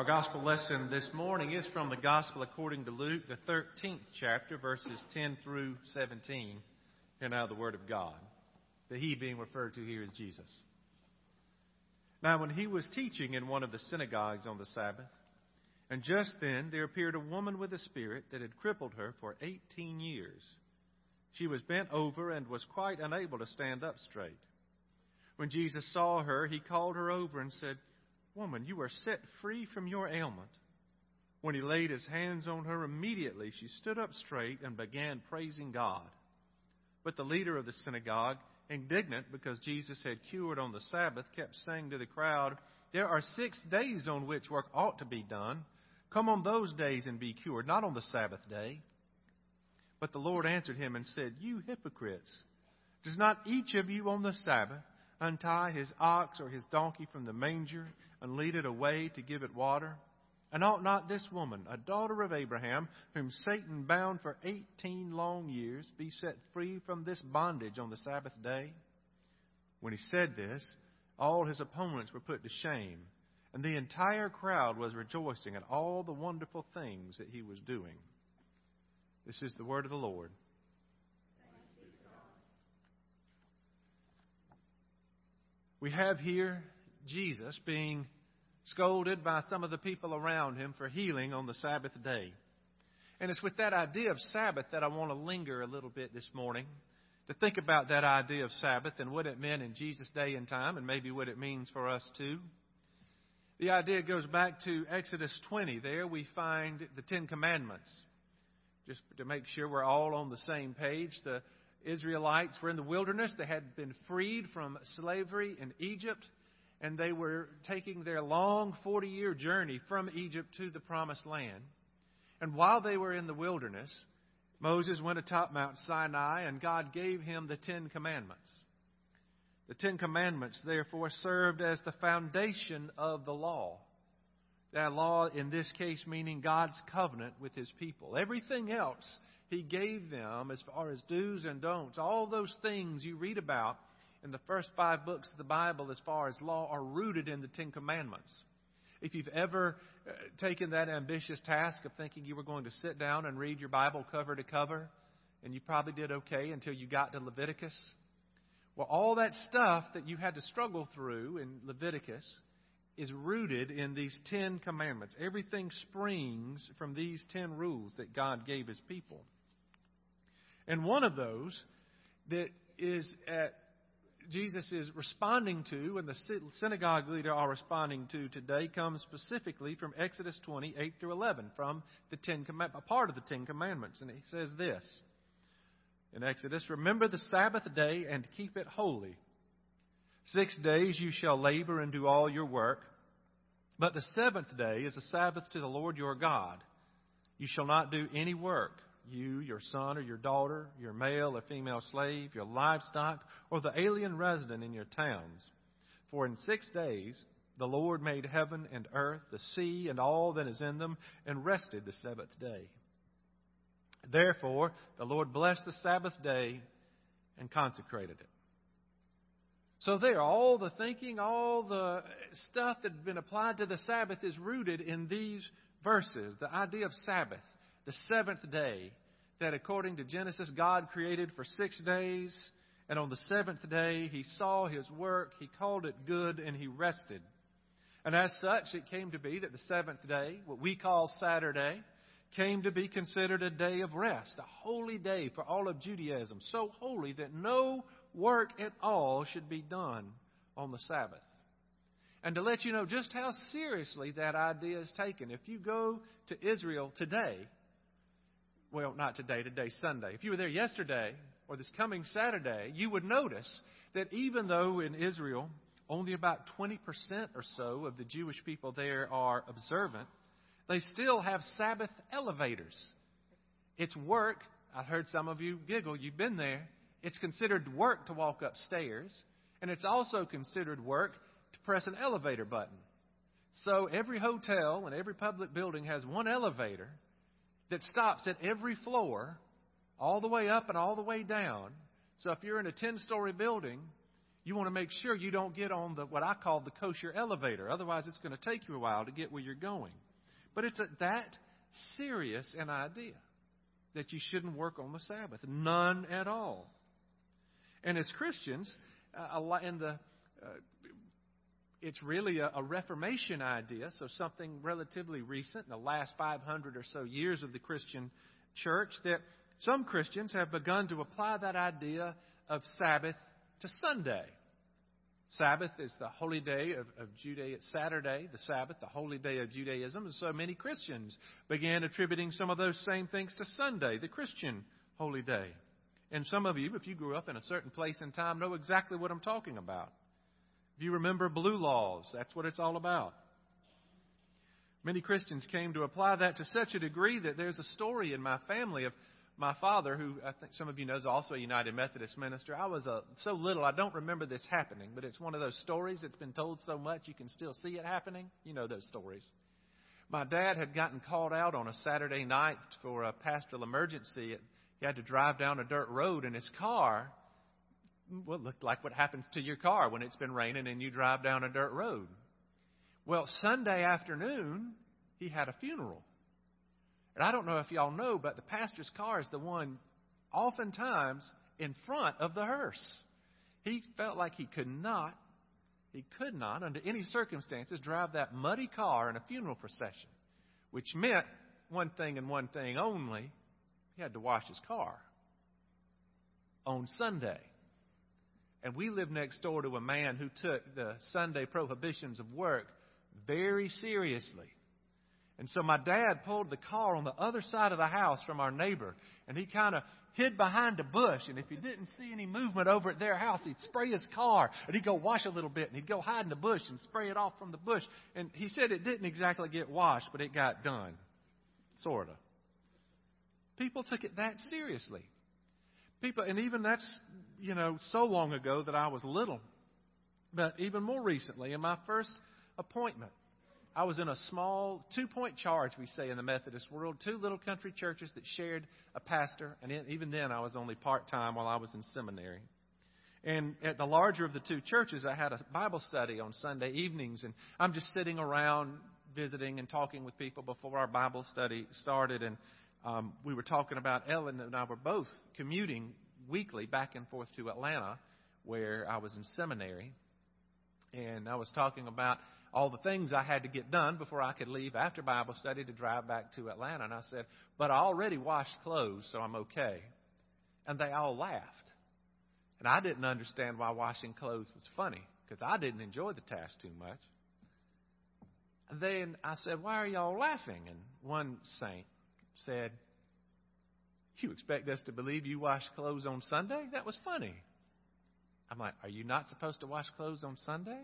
Our gospel lesson this morning is from the Gospel according to Luke, the 13th chapter, verses 10 through 17. And now the Word of God. The He being referred to here is Jesus. Now, when he was teaching in one of the synagogues on the Sabbath, and just then there appeared a woman with a spirit that had crippled her for 18 years. She was bent over and was quite unable to stand up straight. When Jesus saw her, he called her over and said, Woman, you are set free from your ailment. When he laid his hands on her, immediately she stood up straight and began praising God. But the leader of the synagogue, indignant because Jesus had cured on the Sabbath, kept saying to the crowd, There are six days on which work ought to be done. Come on those days and be cured, not on the Sabbath day. But the Lord answered him and said, You hypocrites, does not each of you on the Sabbath untie his ox or his donkey from the manger and lead it away to give it water? And ought not this woman, a daughter of Abraham, whom Satan bound for eighteen long years, be set free from this bondage on the Sabbath day? When he said this, all his opponents were put to shame, and the entire crowd was rejoicing at all the wonderful things that he was doing. This is the word of the Lord. We have here Jesus being scolded by some of the people around him for healing on the Sabbath day. And it's with that idea of Sabbath that I want to linger a little bit this morning to think about that idea of Sabbath and what it meant in Jesus' day and time and maybe what it means for us too. The idea goes back to Exodus 20. There we find the Ten Commandments. Just to make sure we're all on the same page, the Israelites were in the wilderness. They had been freed from slavery in Egypt and they were taking their long 40 year journey from Egypt to the promised land. And while they were in the wilderness, Moses went atop Mount Sinai and God gave him the Ten Commandments. The Ten Commandments, therefore, served as the foundation of the law. That law, in this case, meaning God's covenant with His people. Everything else He gave them as far as do's and don'ts, all those things you read about in the first five books of the Bible, as far as law, are rooted in the Ten Commandments. If you've ever uh, taken that ambitious task of thinking you were going to sit down and read your Bible cover to cover, and you probably did okay until you got to Leviticus, well, all that stuff that you had to struggle through in Leviticus is rooted in these Ten Commandments. Everything springs from these ten rules that God gave His people. And one of those that is at Jesus is responding to and the synagogue leader are responding to today comes specifically from Exodus 20, 8 through 11, from the Ten a part of the Ten Commandments. And he says this in Exodus Remember the Sabbath day and keep it holy. Six days you shall labor and do all your work, but the seventh day is a Sabbath to the Lord your God. You shall not do any work you, your son or your daughter, your male or female slave, your livestock, or the alien resident in your towns. For in six days the Lord made heaven and earth, the sea, and all that is in them, and rested the seventh day. Therefore, the Lord blessed the Sabbath day and consecrated it. So, there, all the thinking, all the stuff that had been applied to the Sabbath is rooted in these verses. The idea of Sabbath, the seventh day, that according to Genesis, God created for six days, and on the seventh day he saw his work, he called it good, and he rested. And as such, it came to be that the seventh day, what we call Saturday, came to be considered a day of rest, a holy day for all of Judaism, so holy that no work at all should be done on the Sabbath. And to let you know just how seriously that idea is taken, if you go to Israel today, well, not today, today, Sunday. If you were there yesterday or this coming Saturday, you would notice that even though in Israel only about 20% or so of the Jewish people there are observant, they still have Sabbath elevators. It's work. I heard some of you giggle. You've been there. It's considered work to walk upstairs, and it's also considered work to press an elevator button. So every hotel and every public building has one elevator that stops at every floor, all the way up and all the way down. So if you're in a 10 story building You want to make sure you don't get on the what I call the kosher elevator. Otherwise, it's going to take you a while to get where you're going. But it's a, that serious an idea that you shouldn't work on the Sabbath. None at all. And as Christians, uh, in the uh, it's really a, a, Reformation idea, so something relatively recent in the last 500 or so years of the Christian church, that some Christians have begun to apply that idea of Sabbath to Sunday. Sabbath is the holy day of, of Judaism, Saturday, the Sabbath, the holy day of Judaism. And so many Christians began attributing some of those same things to Sunday, the Christian holy day. And some of you, if you grew up in a certain place and time, know exactly what I'm talking about. If you remember blue laws, that's what it's all about. Many Christians came to apply that to such a degree that there's a story in my family of my father, who I think some of you know is also a United Methodist minister, I was uh, so little I don't remember this happening, but it's one of those stories that's been told so much you can still see it happening. You know those stories. My dad had gotten called out on a Saturday night for a pastoral emergency. He had to drive down a dirt road in his car. Well, it looked like what happens to your car when it's been raining and you drive down a dirt road. Well, Sunday afternoon, he had a funeral. And I don't know if y'all know, but the pastor's car is the one oftentimes in front of the hearse. He felt like he could not, he could not, under any circumstances, drive that muddy car in a funeral procession, which meant one thing and one thing only he had to wash his car on Sunday. And we lived next door to a man who took the Sunday prohibitions of work very seriously. And so my dad pulled the car on the other side of the house from our neighbor, and he kind of hid behind a bush. And if he didn't see any movement over at their house, he'd spray his car, and he'd go wash a little bit, and he'd go hide in the bush and spray it off from the bush. And he said it didn't exactly get washed, but it got done, sort of. People took it that seriously. People, and even that's you know so long ago that I was little, but even more recently, in my first appointment I was in a small two point charge, we say in the Methodist world, two little country churches that shared a pastor, and even then I was only part time while I was in seminary. And at the larger of the two churches, I had a Bible study on Sunday evenings, and I'm just sitting around visiting and talking with people before our Bible study started. And um, we were talking about Ellen and I were both commuting weekly back and forth to Atlanta, where I was in seminary. And I was talking about all the things I had to get done before I could leave after Bible study to drive back to Atlanta. And I said, But I already washed clothes, so I'm okay. And they all laughed. And I didn't understand why washing clothes was funny because I didn't enjoy the task too much. And then I said, Why are y'all laughing? And one saint said, You expect us to believe you wash clothes on Sunday? That was funny. I'm like, Are you not supposed to wash clothes on Sunday?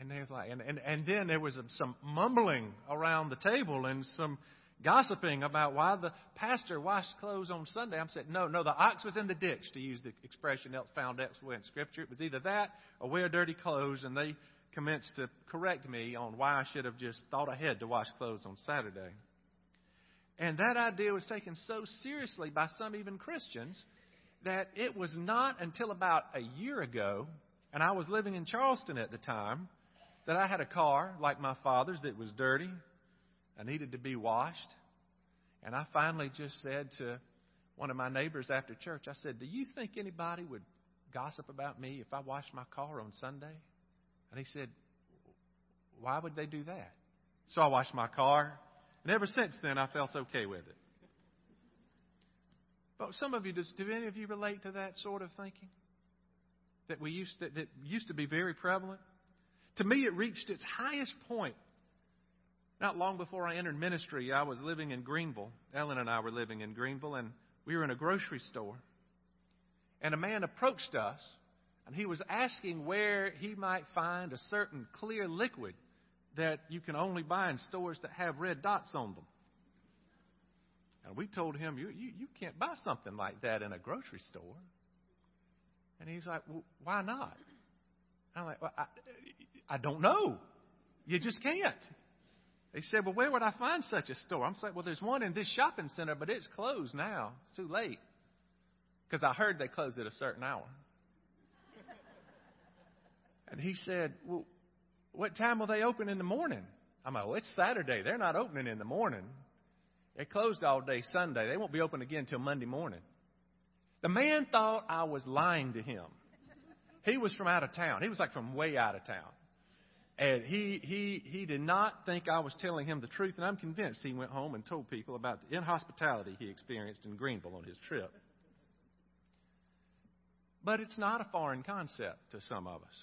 And they was like, and, and, and then there was some mumbling around the table and some gossiping about why the pastor washed clothes on Sunday. I'm said, no, no, the ox was in the ditch, to use the expression else found elsewhere in Scripture. It was either that or wear dirty clothes, and they commenced to correct me on why I should have just thought ahead to wash clothes on Saturday. And that idea was taken so seriously by some even Christians that it was not until about a year ago, and I was living in Charleston at the time, that I had a car like my father's that was dirty. I needed to be washed. And I finally just said to one of my neighbors after church, I said, Do you think anybody would gossip about me if I washed my car on Sunday? And he said, Why would they do that? So I washed my car. And ever since then, I felt okay with it. But some of you, does, do any of you relate to that sort of thinking? That we used to, that used to be very prevalent? To me, it reached its highest point not long before I entered ministry. I was living in Greenville. Ellen and I were living in Greenville, and we were in a grocery store. And a man approached us, and he was asking where he might find a certain clear liquid that you can only buy in stores that have red dots on them. And we told him, you, you, you can't buy something like that in a grocery store. And he's like, well, why not? I'm like, well, I, I don't know. You just can't. He said, Well, where would I find such a store? I'm like, Well, there's one in this shopping center, but it's closed now. It's too late. Because I heard they close at a certain hour. And he said, Well, what time will they open in the morning? I'm like, Well, it's Saturday. They're not opening in the morning. They're closed all day Sunday. They won't be open again until Monday morning. The man thought I was lying to him. He was from out of town. He was like from way out of town. And he, he, he did not think I was telling him the truth, and I'm convinced he went home and told people about the inhospitality he experienced in Greenville on his trip. But it's not a foreign concept to some of us.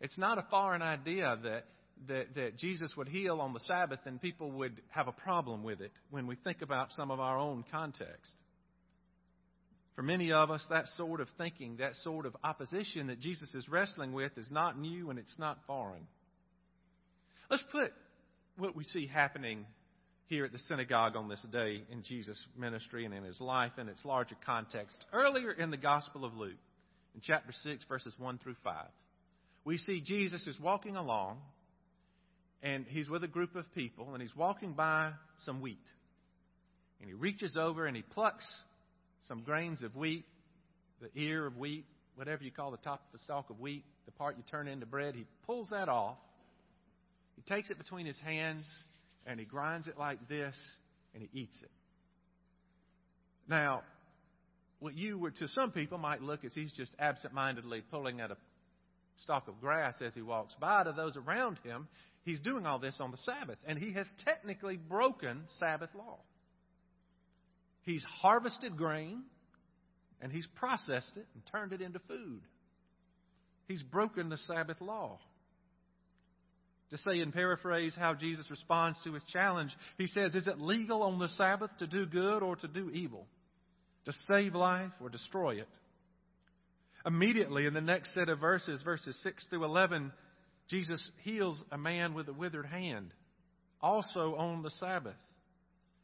It's not a foreign idea that, that, that Jesus would heal on the Sabbath and people would have a problem with it when we think about some of our own context. For many of us, that sort of thinking, that sort of opposition that Jesus is wrestling with is not new and it's not foreign. Let's put what we see happening here at the synagogue on this day in Jesus' ministry and in his life in its larger context. Earlier in the Gospel of Luke, in chapter 6, verses 1 through 5, we see Jesus is walking along and he's with a group of people and he's walking by some wheat. And he reaches over and he plucks some grains of wheat, the ear of wheat, whatever you call the top of the stalk of wheat, the part you turn into bread. He pulls that off. He takes it between his hands and he grinds it like this and he eats it. Now, what you were to some people might look as he's just absent-mindedly pulling at a stalk of grass as he walks by. To those around him, he's doing all this on the Sabbath, and he has technically broken Sabbath law. He's harvested grain and he's processed it and turned it into food. He's broken the Sabbath law. To say and paraphrase how Jesus responds to his challenge, he says, Is it legal on the Sabbath to do good or to do evil? To save life or destroy it? Immediately in the next set of verses, verses 6 through 11, Jesus heals a man with a withered hand, also on the Sabbath.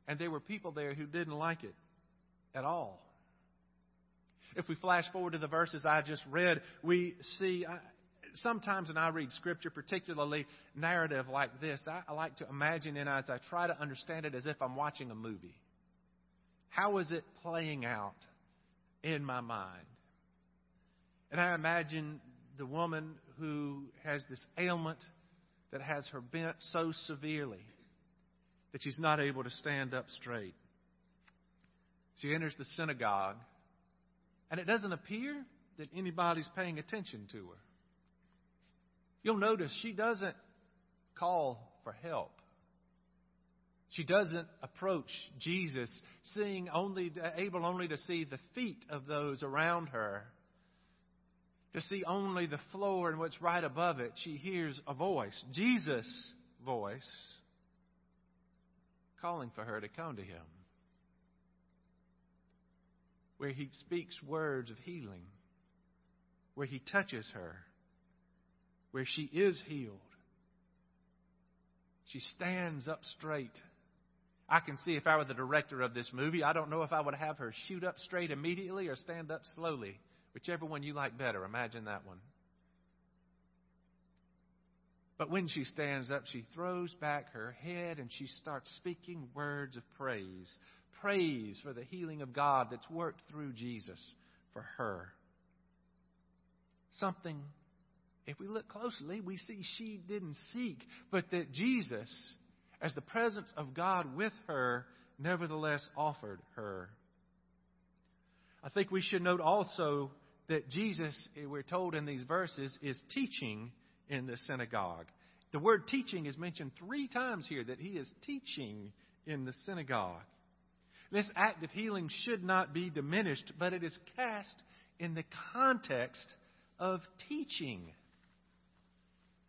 And there were people there who didn't like it at all. If we flash forward to the verses I just read, we see sometimes when I read Scripture, particularly narrative like this, I, I like to imagine it as I try to understand it as if I'm watching a movie. How is it playing out in my mind? And I imagine the woman who has this ailment that has her bent so severely that she's not able to stand up straight. She enters the synagogue, and it doesn't appear that anybody's paying attention to her. You'll notice she doesn't call for help. She doesn't approach Jesus, seeing only, able only to see the feet of those around her, to see only the floor and what's right above it. She hears a voice, Jesus' voice, calling for her to come to him. Where he speaks words of healing, where he touches her, where she is healed. She stands up straight. I can see if I were the director of this movie, I don't know if I would have her shoot up straight immediately or stand up slowly. Whichever one you like better. Imagine that one. But when she stands up, she throws back her head and she starts speaking words of praise. Praise for the healing of God that's worked through Jesus for her. Something, if we look closely, we see she didn't seek, but that Jesus, as the presence of God with her, nevertheless offered her. I think we should note also that Jesus, eh, we're told in these verses, is teaching in the synagogue. The word teaching is mentioned three times here that he is teaching in the synagogue. This act of healing should not be diminished, but it is cast in the context of teaching.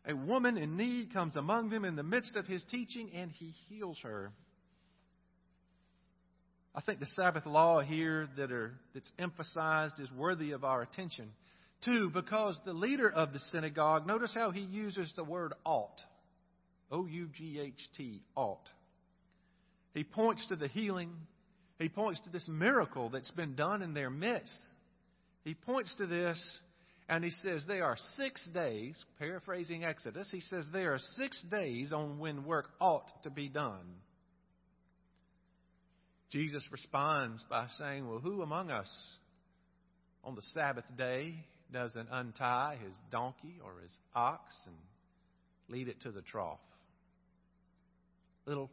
A woman in need comes among them in the midst of his teaching, and he heals her. I think the Sabbath law here that are, that's emphasized is worthy of our attention. Two, because the leader of the synagogue, notice how he uses the word ought. O U G H T, ought. He points to the healing. He points to this miracle that's been done in their midst. He points to this and he says there are six days, paraphrasing Exodus, he says there are six days on when work ought to be done. Jesus responds by saying, Well, who among us on the Sabbath day doesn't untie his donkey or his ox and lead it to the trough. Little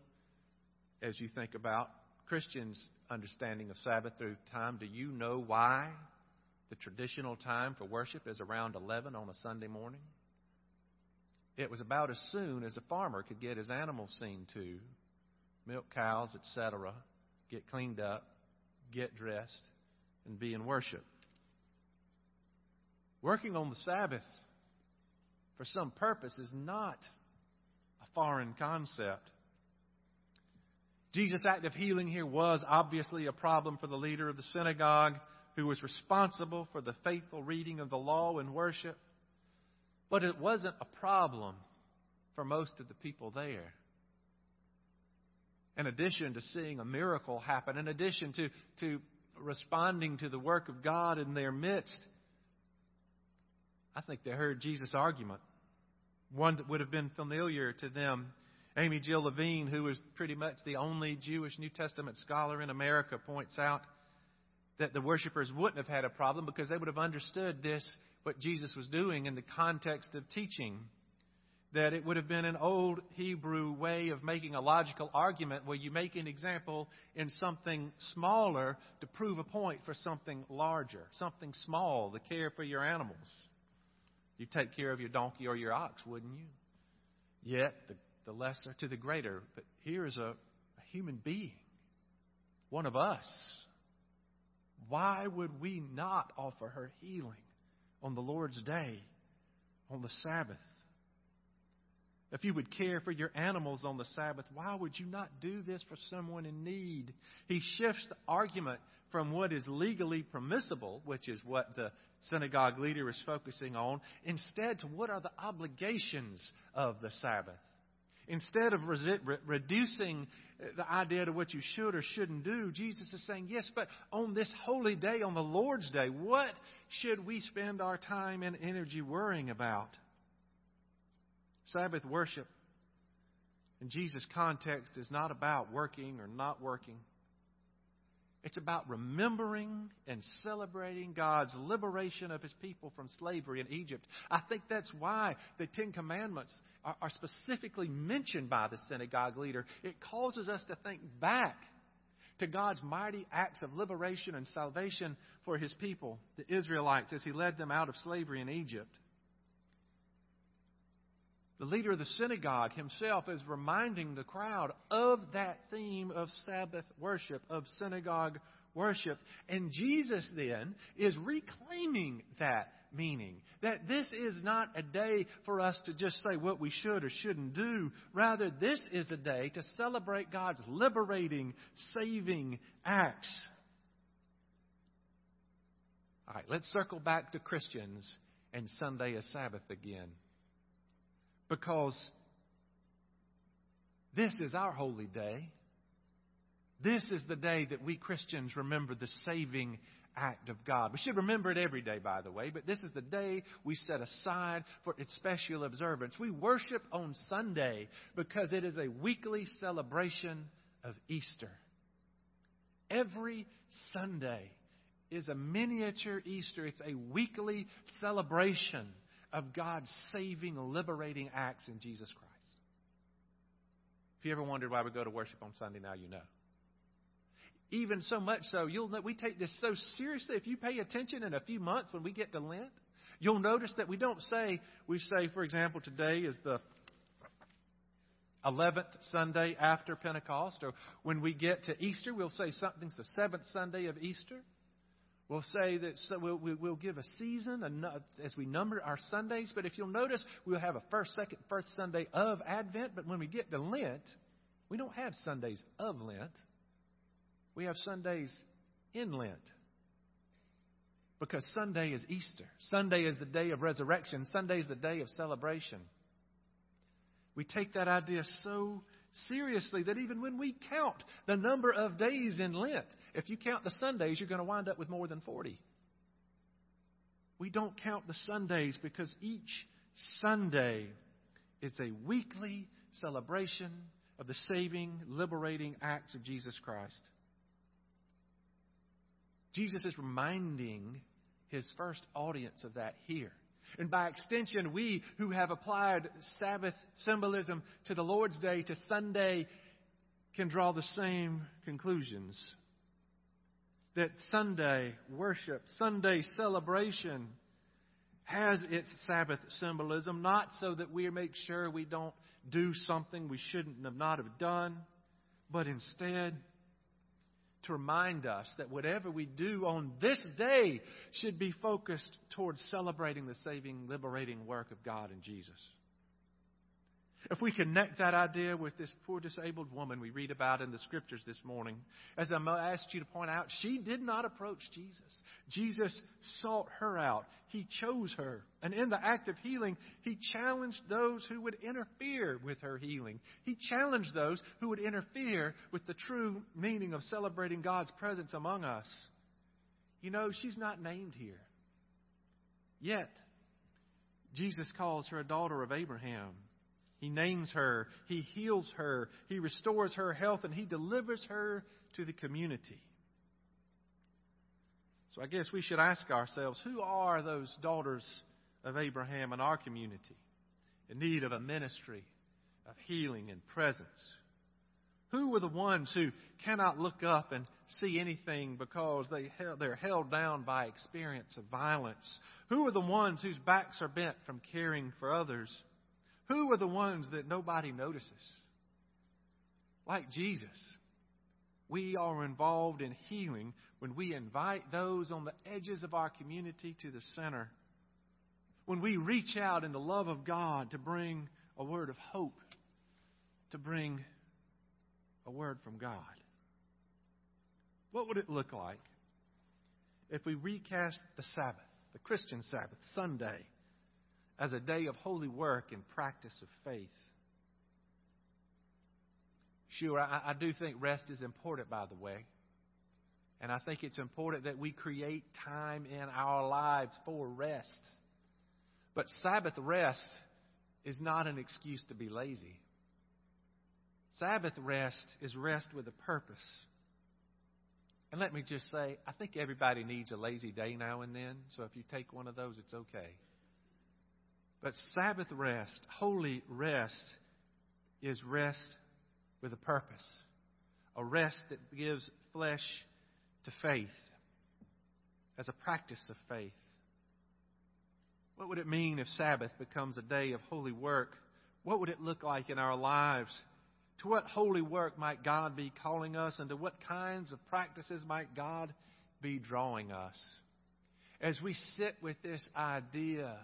as you think about Christians' understanding of Sabbath through time, do you know why the traditional time for worship is around 11 on a Sunday morning? It was about as soon as a farmer could get his animals seen to, milk cows, etc., get cleaned up, get dressed, and be in worship. Working on the Sabbath for some purpose is not a foreign concept. Jesus' act of healing here was obviously a problem for the leader of the synagogue who was responsible for the faithful reading of the law and worship. But it wasn't a problem for most of the people there. In addition to seeing a miracle happen, in addition to, to responding to the work of God in their midst, I think they heard Jesus' argument, one that would have been familiar to them. Amy Jill Levine, who is pretty much the only Jewish New Testament scholar in America, points out that the worshippers wouldn't have had a problem because they would have understood this, what Jesus was doing in the context of teaching. That it would have been an old Hebrew way of making a logical argument where you make an example in something smaller to prove a point for something larger, something small, the care for your animals. You take care of your donkey or your ox, wouldn't you? Yet, the, the lesser to the greater. But here is a, a human being, one of us why would we not offer her healing on the Lord's day, on the Sabbath? If you would care for your animals on the Sabbath, why would you not do this for someone in need? He shifts the argument from what is legally permissible, which is what the synagogue leader is focusing on, instead to what are the obligations of the Sabbath. Instead of re- reducing the idea to what you should or shouldn't do, Jesus is saying, yes, but on this holy day, on the Lord's day, what should we spend our time and energy worrying about? Sabbath worship in Jesus' context is not about working or not working. It's about remembering and celebrating God's liberation of His people from slavery in Egypt. I think that's why the Ten Commandments are, are specifically mentioned by the synagogue leader. It causes us to think back to God's mighty acts of liberation and salvation for His people, the Israelites, as He led them out of slavery in Egypt. The leader of the synagogue himself is reminding the crowd of that theme of Sabbath worship, of synagogue worship. And Jesus then is reclaiming that meaning. That this is not a day for us to just say what we should or shouldn't do. Rather, this is a day to celebrate God's liberating, saving acts. All right, let's circle back to Christians and Sunday as Sabbath again. Because this is our holy day. This is the day that we Christians remember the saving act of God. We should remember it every day, by the way, but this is the day we set aside for its special observance. We worship on Sunday because it is a weekly celebration of Easter. Every Sunday is a miniature Easter, it's a weekly celebration of God's saving, liberating acts in Jesus Christ. If you ever wondered why we go to worship on Sunday, now you know. Even so much so, you'll know we take this so seriously. If you pay attention in a few months when we get to Lent, you'll notice that we don't say, we say, for example, today is the 11th Sunday after Pentecost, or when we get to Easter, we'll say something's the seventh Sunday of Easter. We'll say that so we'll, we'll give a season as we number our Sundays, but if you'll notice, we'll have a first, second, first Sunday of Advent, but when we get to Lent, we don't have Sundays of Lent. We have Sundays in Lent. Because Sunday is Easter. Sunday is the day of resurrection. Sunday is the day of celebration. We take that idea so seriously that even when we count the number of days in Lent, if you count the Sundays, you're going to wind up with more than 40. We don't count the Sundays because each Sunday is a weekly celebration of the saving, liberating acts of Jesus Christ. Jesus is reminding his first audience of that here. And by extension, we who have applied Sabbath symbolism to the Lord's Day, to Sunday, can draw the same conclusions. That Sunday worship, Sunday celebration, has its Sabbath symbolism, not so that we make sure we don't do something we shouldn't have not have done, but instead to remind us that whatever we do on this day should be focused towards celebrating the saving, liberating work of God in Jesus. If we connect that idea with this poor disabled woman we read about in the scriptures this morning, as I asked you to point out, she did not approach Jesus. Jesus sought her out. He chose her. And in the act of healing, he challenged those who would interfere with her healing. He challenged those who would interfere with the true meaning of celebrating God's presence among us. You know, she's not named here. Yet, Jesus calls her a daughter of Abraham. He names her, He heals her, He restores her health, and He delivers her to the community. So I guess we should ask ourselves who are those daughters of Abraham in our community in need of a ministry of healing and presence? Who are the ones who cannot look up and see anything because they, they're held down by experience of violence? Who are the ones whose backs are bent from caring for others? Who are the ones that nobody notices? Like Jesus, we are involved in healing when we invite those on the edges of our community to the center. When we reach out in the love of God to bring a word of hope, to bring a word from God. What would it look like if we recast the Sabbath, the Christian Sabbath, Sunday, as a day of holy work and practice of faith. Sure, I, I, do think rest is important, by the way. And I think it's important that we create time in our lives for rest. But Sabbath rest is not an excuse to be lazy. Sabbath rest is rest with a purpose. And let me just say, I think everybody needs a lazy day now and then. So if you take one of those, it's okay. But Sabbath rest, holy rest, is rest with a purpose. A rest that gives flesh to faith as a practice of faith. What would it mean if Sabbath becomes a day of holy work? What would it look like in our lives? To what holy work might God be calling us, and to what kinds of practices might God be drawing us? As we sit with this idea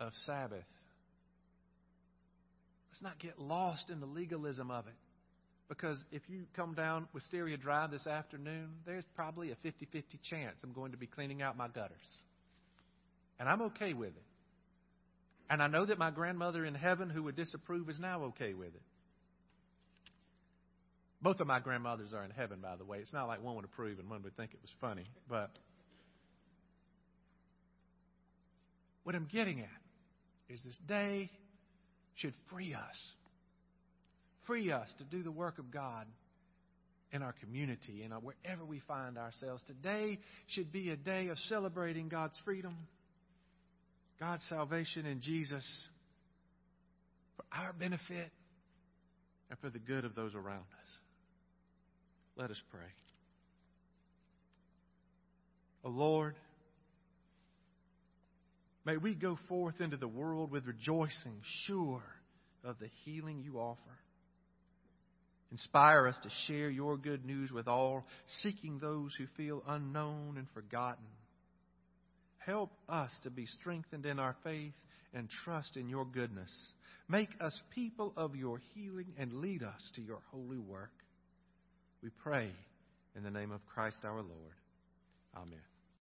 of Sabbath. Let's not get lost in the legalism of it. Because if you come down Wisteria Drive this afternoon, there's probably a 50 50 chance I'm going to be cleaning out my gutters. And I'm okay with it. And I know that my grandmother in heaven who would disapprove is now okay with it. Both of my grandmothers are in heaven, by the way. It's not like one would approve and one would think it was funny. But what I'm getting at is this day should free us. Free us to do the work of God in our community and wherever we find ourselves. Today should be a day of celebrating God's freedom, God's salvation in Jesus for our benefit and for the good of those around us. Let us pray. O oh Lord, May we go forth into the world with rejoicing, sure of the healing you offer. Inspire us to share your good news with all, seeking those who feel unknown and forgotten. Help us to be strengthened in our faith and trust in your goodness. Make us people of your healing and lead us to your holy work. We pray in the name of Christ our Lord. Amen.